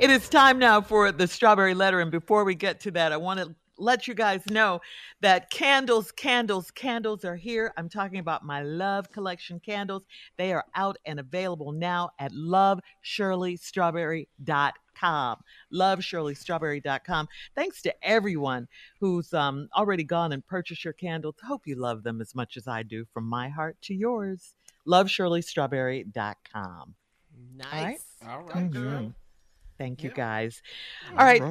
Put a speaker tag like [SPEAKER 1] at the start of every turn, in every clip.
[SPEAKER 1] It is time now for the strawberry letter. And before we get to that, I want to let you guys know that candles, candles, candles are here. I'm talking about my Love Collection candles. They are out and available now at loveshirleystrawberry.com. Loveshirleystrawberry.com. Thanks to everyone who's um, already gone and purchased your candles. Hope you love them as much as I do from my heart to yours. Loveshirleystrawberry.com.
[SPEAKER 2] Nice.
[SPEAKER 1] All right.
[SPEAKER 2] All right, girl.
[SPEAKER 1] Thank you guys. All right.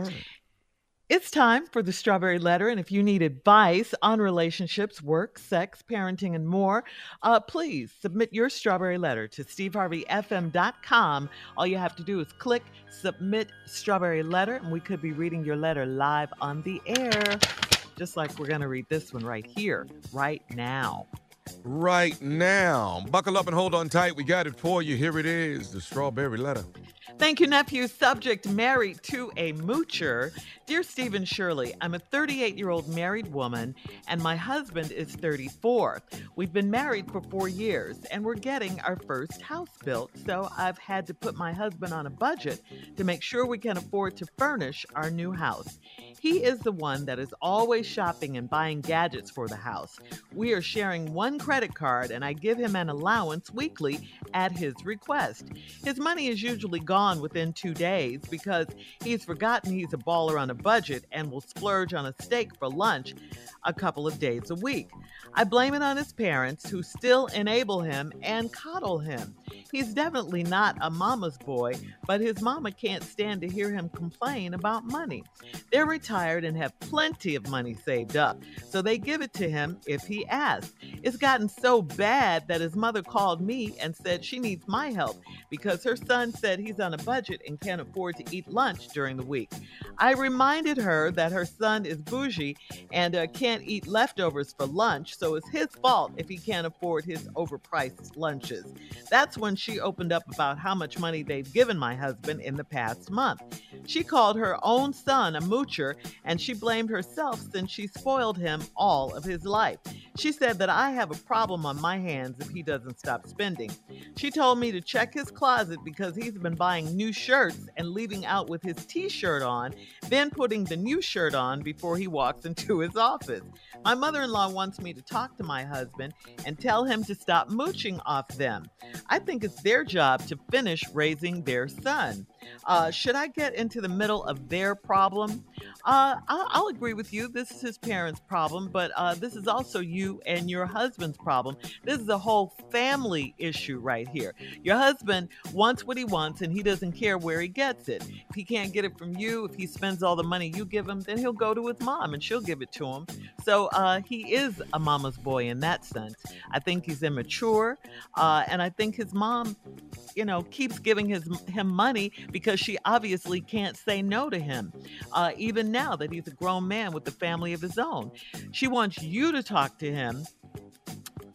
[SPEAKER 1] It's time for the Strawberry Letter. And if you need advice on relationships, work, sex, parenting, and more, uh, please submit your Strawberry Letter to steveharveyfm.com. All you have to do is click Submit Strawberry Letter, and we could be reading your letter live on the air, just like we're going to read this one right here, right now.
[SPEAKER 3] Right now. Buckle up and hold on tight. We got it for you. Here it is the strawberry letter.
[SPEAKER 1] Thank you, nephew. Subject married to a moocher. Dear Stephen Shirley, I'm a 38 year old married woman and my husband is 34. We've been married for four years and we're getting our first house built, so I've had to put my husband on a budget to make sure we can afford to furnish our new house. He is the one that is always shopping and buying gadgets for the house. We are sharing one credit card and I give him an allowance weekly at his request. His money is usually gone within two days because he's forgotten he's a baller on a budget and will splurge on a steak for lunch a couple of days a week. I blame it on his parents who still enable him and coddle him. He's definitely not a mama's boy, but his mama can't stand to hear him complain about money. They're retired and have plenty of money saved up, so they give it to him if he asks. It's gotten so bad that his mother called me and said she needs my help because her son said he's on a budget and can't afford to eat lunch during the week. I reminded her that her son is bougie and uh, can't eat leftovers for lunch, so it's his fault if he can't afford his overpriced lunches. That's when she opened up about how much money they've given my husband in the past month. She called her own son a moocher and she blamed herself since she spoiled him all of his life. She said that I have a problem on my hands if he doesn't stop spending. She told me to check his closet because he's been buying new shirts and leaving out with his t shirt on, then putting the new shirt on before he walks into his office. My mother in law wants me to talk to my husband and tell him to stop mooching off them. I think it's their job to finish raising their son. Uh, should I get into the middle of their problem? Uh, I'll, I'll, agree with you. This is his parents' problem, but uh, this is also you and your husband's problem. This is a whole family issue right here. Your husband wants what he wants, and he doesn't care where he gets it. If he can't get it from you, if he spends all the money you give him, then he'll go to his mom and she'll give it to him. So uh, he is a mama's boy in that sense. I think he's immature, uh, and I think his mom, you know, keeps giving his him money because she obviously can't say no to him, uh, even now that he's a grown man with a family of his own. She wants you to talk to him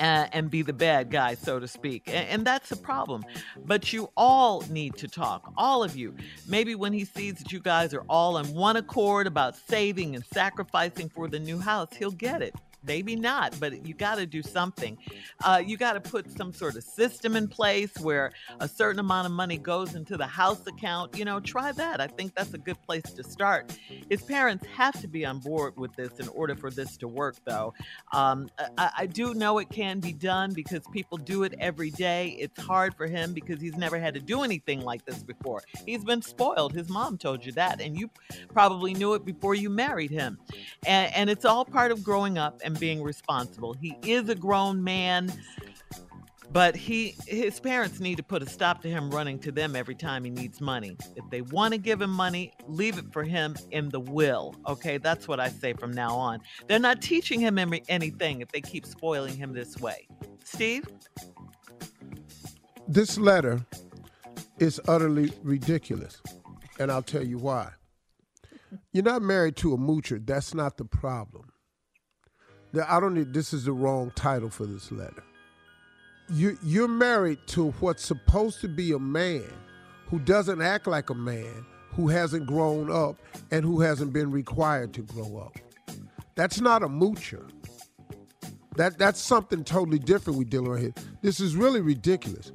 [SPEAKER 1] uh, and be the bad guy, so to speak. And, that's a problem. But you all need to talk, all of you. Maybe when he sees that you guys are all on one accord about saving and sacrificing for the new house, he'll get it maybe not, but you got to do something. Uh, you got to put some sort of system in place where a certain amount of money goes into the house account. You know, try that. I think that's a good place to start. His parents have to be on board with this in order for this to work, though. Um, I, I do know it can be done because people do it every day. It's hard for him because he's never had to do anything like this before. He's been spoiled. His mom told you that, and you probably knew it before you married him. And, and it's all part of growing up and being responsible. He is a grown man, but he his parents need to put a stop to him running to them every time he needs money. If they want to give him money, leave it for him in the will. Okay, that's what I say from now on. They're not teaching him anything if they keep spoiling him this way. Steve?
[SPEAKER 2] This letter is utterly ridiculous, and I'll tell you why. You're not married to a moocher. That's not the problem. I don't need, this is the wrong title for this letter. You, you're married to what's supposed to be a man who doesn't act like a man, who hasn't grown up, and who hasn't been required to grow up. That's not a moocher. That, that's something totally different we dealing with here. This is really ridiculous.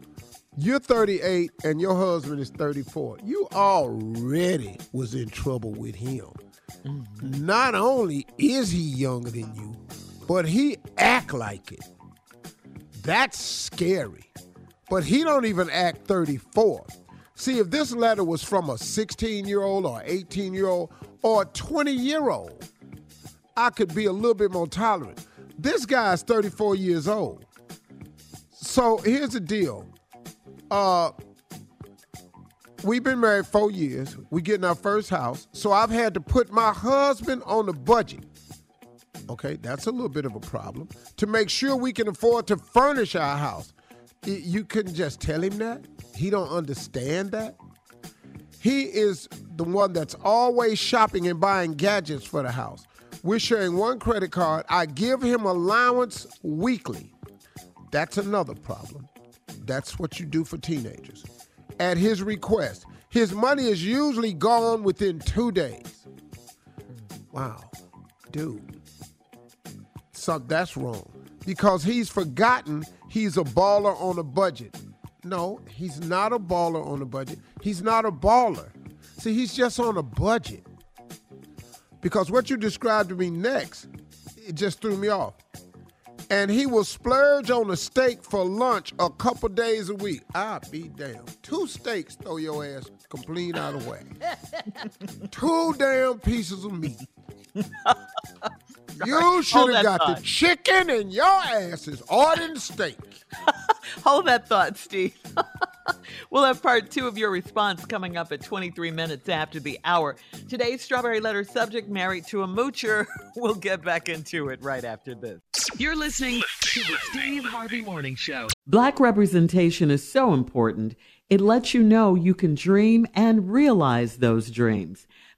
[SPEAKER 2] You're 38 and your husband is 34. You already was in trouble with him. Mm-hmm. Not only is he younger than you, but he act like it. That's scary. But he don't even act 34. See, if this letter was from a 16 year old or 18 year old or a 20 year old, I could be a little bit more tolerant. This guy's 34 years old. So here's the deal. Uh, we've been married four years. We get in our first house. So I've had to put my husband on the budget Okay, that's a little bit of a problem. To make sure we can afford to furnish our house. You couldn't just tell him that? He don't understand that? He is the one that's always shopping and buying gadgets for the house. We're sharing one credit card. I give him allowance weekly. That's another problem. That's what you do for teenagers. At his request, his money is usually gone within two days. Wow, dude so that's wrong because he's forgotten he's a baller on a budget. No, he's not a baller on a budget. He's not a baller. See, he's just on a budget. Because what you described to me next, it just threw me off. And he will splurge on a steak for lunch a couple days a week. I'll be damned. Two steaks throw your ass complete out of whack. Two damn pieces of meat. You should have got thought. the chicken and your ass is ordering steak.
[SPEAKER 1] Hold that thought, Steve. we'll have part two of your response coming up at 23 minutes after the hour. Today's Strawberry Letter subject married to a moocher. We'll get back into it right after this.
[SPEAKER 4] You're listening to the Steve Harvey Morning Show.
[SPEAKER 1] Black representation is so important. It lets you know you can dream and realize those dreams.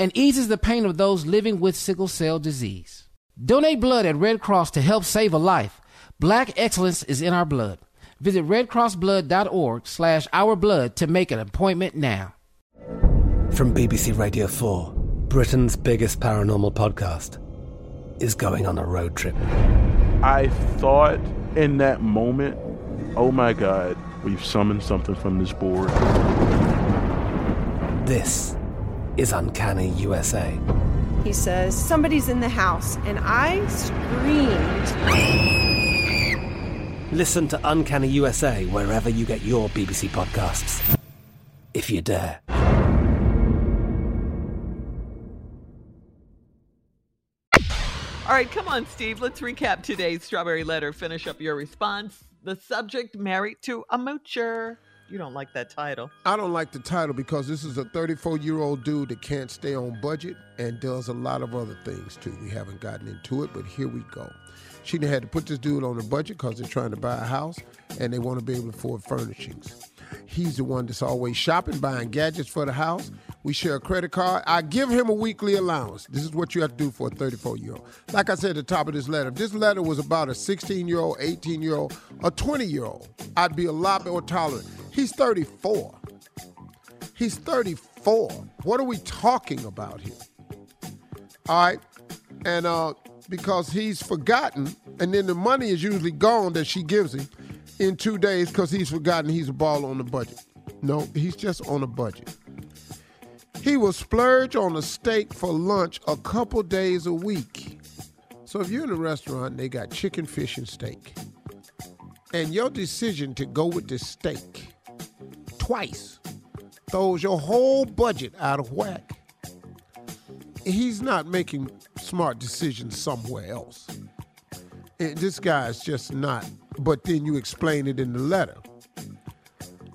[SPEAKER 5] and eases the pain of those living with sickle cell disease. Donate blood at Red Cross to help save a life. Black excellence is in our blood. Visit redcrossblood.org slash ourblood to make an appointment now.
[SPEAKER 6] From BBC Radio 4, Britain's biggest paranormal podcast is going on a road trip.
[SPEAKER 7] I thought in that moment, oh my God, we've summoned something from this board.
[SPEAKER 6] This is Uncanny USA.
[SPEAKER 8] He says, Somebody's in the house, and I screamed.
[SPEAKER 6] Listen to Uncanny USA wherever you get your BBC podcasts, if you dare.
[SPEAKER 1] All right, come on, Steve. Let's recap today's strawberry letter. Finish up your response. The subject married to a moocher. You don't like that title.
[SPEAKER 2] I don't like the title because this is a 34 year old dude that can't stay on budget and does a lot of other things too. We haven't gotten into it, but here we go. She had to put this dude on a budget because they're trying to buy a house and they want to be able to afford furnishings. He's the one that's always shopping, buying gadgets for the house. We share a credit card. I give him a weekly allowance. This is what you have to do for a 34 year old. Like I said at the top of this letter, this letter was about a 16 year old, 18 year old, a 20 year old, I'd be a lot more tolerant. He's 34. He's 34. What are we talking about here? All right. And uh, because he's forgotten, and then the money is usually gone that she gives him in two days because he's forgotten he's a ball on the budget. No, he's just on a budget. He will splurge on a steak for lunch a couple days a week. So if you're in a restaurant and they got chicken, fish, and steak, and your decision to go with the steak twice throws your whole budget out of whack, he's not making smart decisions somewhere else. And this guy's just not. But then you explain it in the letter.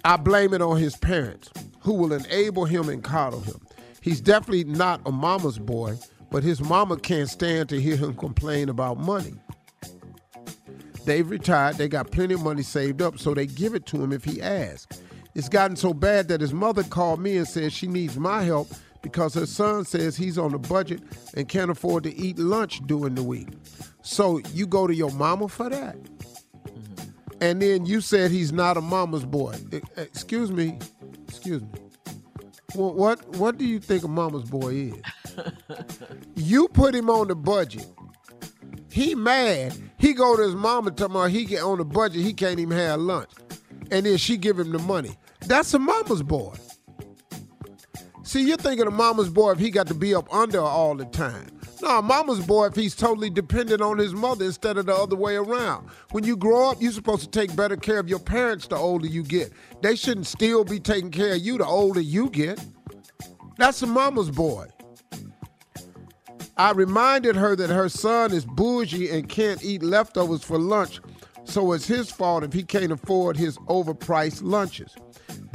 [SPEAKER 2] I blame it on his parents, who will enable him and coddle him. He's definitely not a mama's boy, but his mama can't stand to hear him complain about money. They've retired, they got plenty of money saved up, so they give it to him if he asks. It's gotten so bad that his mother called me and said she needs my help because her son says he's on a budget and can't afford to eat lunch during the week. So you go to your mama for that? Mm-hmm. And then you said he's not a mama's boy. Excuse me. Excuse me. Well, what what do you think a mama's boy is? you put him on the budget. He mad. He go to his mama about he get on the budget. He can't even have lunch, and then she give him the money. That's a mama's boy. See, you're thinking of mama's boy if he got to be up under all the time. No, a mama's boy if he's totally dependent on his mother instead of the other way around. When you grow up, you're supposed to take better care of your parents the older you get. They shouldn't still be taking care of you the older you get. That's a mama's boy. I reminded her that her son is bougie and can't eat leftovers for lunch, so it's his fault if he can't afford his overpriced lunches.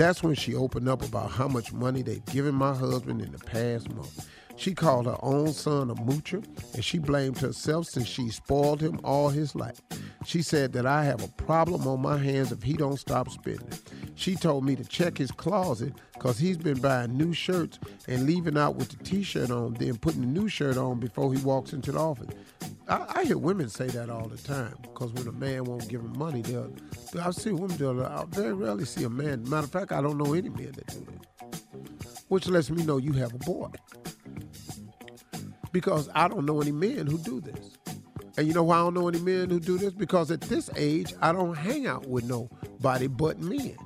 [SPEAKER 2] That's when she opened up about how much money they'd given my husband in the past month. She called her own son a moocher, and she blamed herself since she spoiled him all his life. She said that I have a problem on my hands if he don't stop spending. She told me to check his closet because he's been buying new shirts and leaving out with the t-shirt on, then putting the new shirt on before he walks into the office. I, I hear women say that all the time because when a man won't give them money, they'll. I see women do it. I very rarely see a man. Matter of fact, I don't know any men that do that. Which lets me know you have a boy because I don't know any men who do this. And you know why I don't know any men who do this? Because at this age, I don't hang out with nobody but men.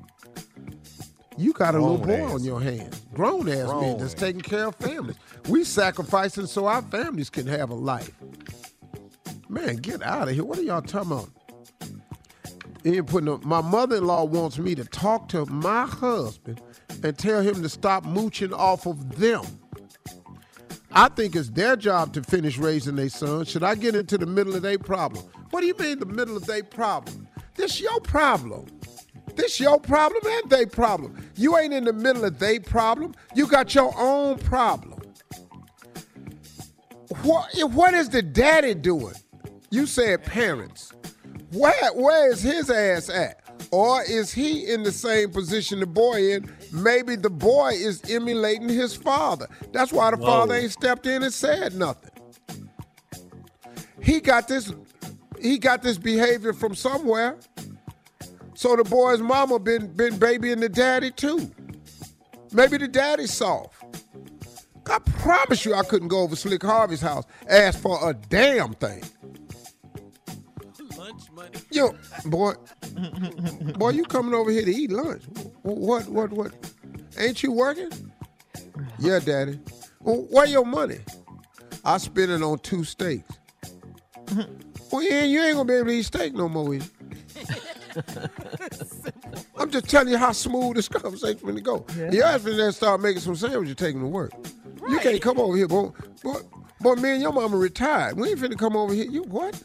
[SPEAKER 2] You got a little boy
[SPEAKER 3] ass.
[SPEAKER 2] on your hands, grown ass men that's taking care of families. We sacrificing so our families can have a life. Man, get out of here. What are y'all talking about? Ain't putting up. My mother-in-law wants me to talk to my husband and tell him to stop mooching off of them. I think it's their job to finish raising their son. Should I get into the middle of their problem? What do you mean the middle of their problem? This your problem. This your problem and they problem. You ain't in the middle of they problem. You got your own problem. What, what is the daddy doing? You said parents. Where, where is his ass at? Or is he in the same position the boy in? Maybe the boy is emulating his father. That's why the
[SPEAKER 9] Whoa.
[SPEAKER 2] father ain't stepped in and said nothing. He got this he got this behavior from somewhere. So the boy's mama been been babying the daddy too. Maybe the daddy's soft. I promise you I couldn't go over Slick Harvey's house, ask for a damn thing.
[SPEAKER 9] Lunch money.
[SPEAKER 2] Yo, boy, boy, you coming over here to eat lunch? What, what, what? Ain't you working? Yeah, daddy. Well, where your money? I spent it on two steaks. well, you ain't, you ain't gonna be able to eat steak no more. is you? I'm just telling you how smooth this conversation finna go.
[SPEAKER 9] Yeah.
[SPEAKER 2] You ask me to start making some sandwiches, taking to work. You can't come over here, boy. Boy, boy, me and your mama retired. We ain't finna come over here. You what?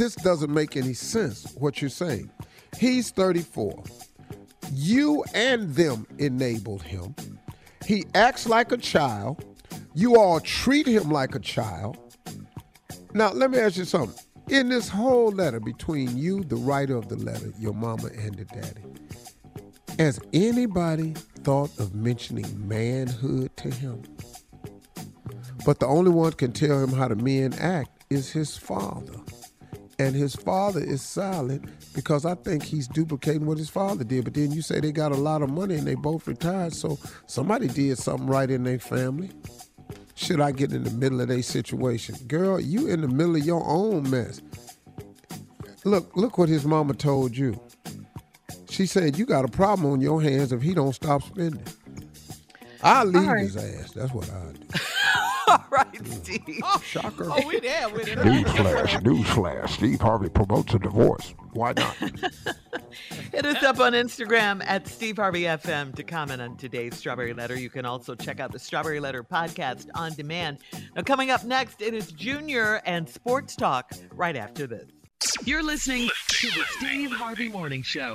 [SPEAKER 2] This doesn't make any sense what you're saying. He's 34. You and them enabled him. He acts like a child. You all treat him like a child. Now, let me ask you something. In this whole letter between you, the writer of the letter, your mama, and the daddy, has anybody thought of mentioning manhood to him? But the only one can tell him how the men act is his father. And his father is silent because I think he's duplicating what his father did. But then you say they got a lot of money and they both retired, so somebody did something right in their family. Should I get in the middle of their situation? Girl, you in the middle of your own mess. Look, look what his mama told you. She said you got a problem on your hands if he don't stop spending. I'll leave
[SPEAKER 1] right.
[SPEAKER 2] his ass. That's what I do.
[SPEAKER 1] All right, Steve.
[SPEAKER 3] Oh, shocker.
[SPEAKER 1] Oh, we there. We there.
[SPEAKER 9] Newsflash, newsflash. Steve Harvey promotes a divorce. Why not?
[SPEAKER 1] Hit us up on Instagram at Steve Harvey FM to comment on today's Strawberry Letter. You can also check out the Strawberry Letter podcast on demand. Now, coming up next, it is Junior and Sports Talk right after this.
[SPEAKER 10] You're listening to the Steve Harvey Morning Show.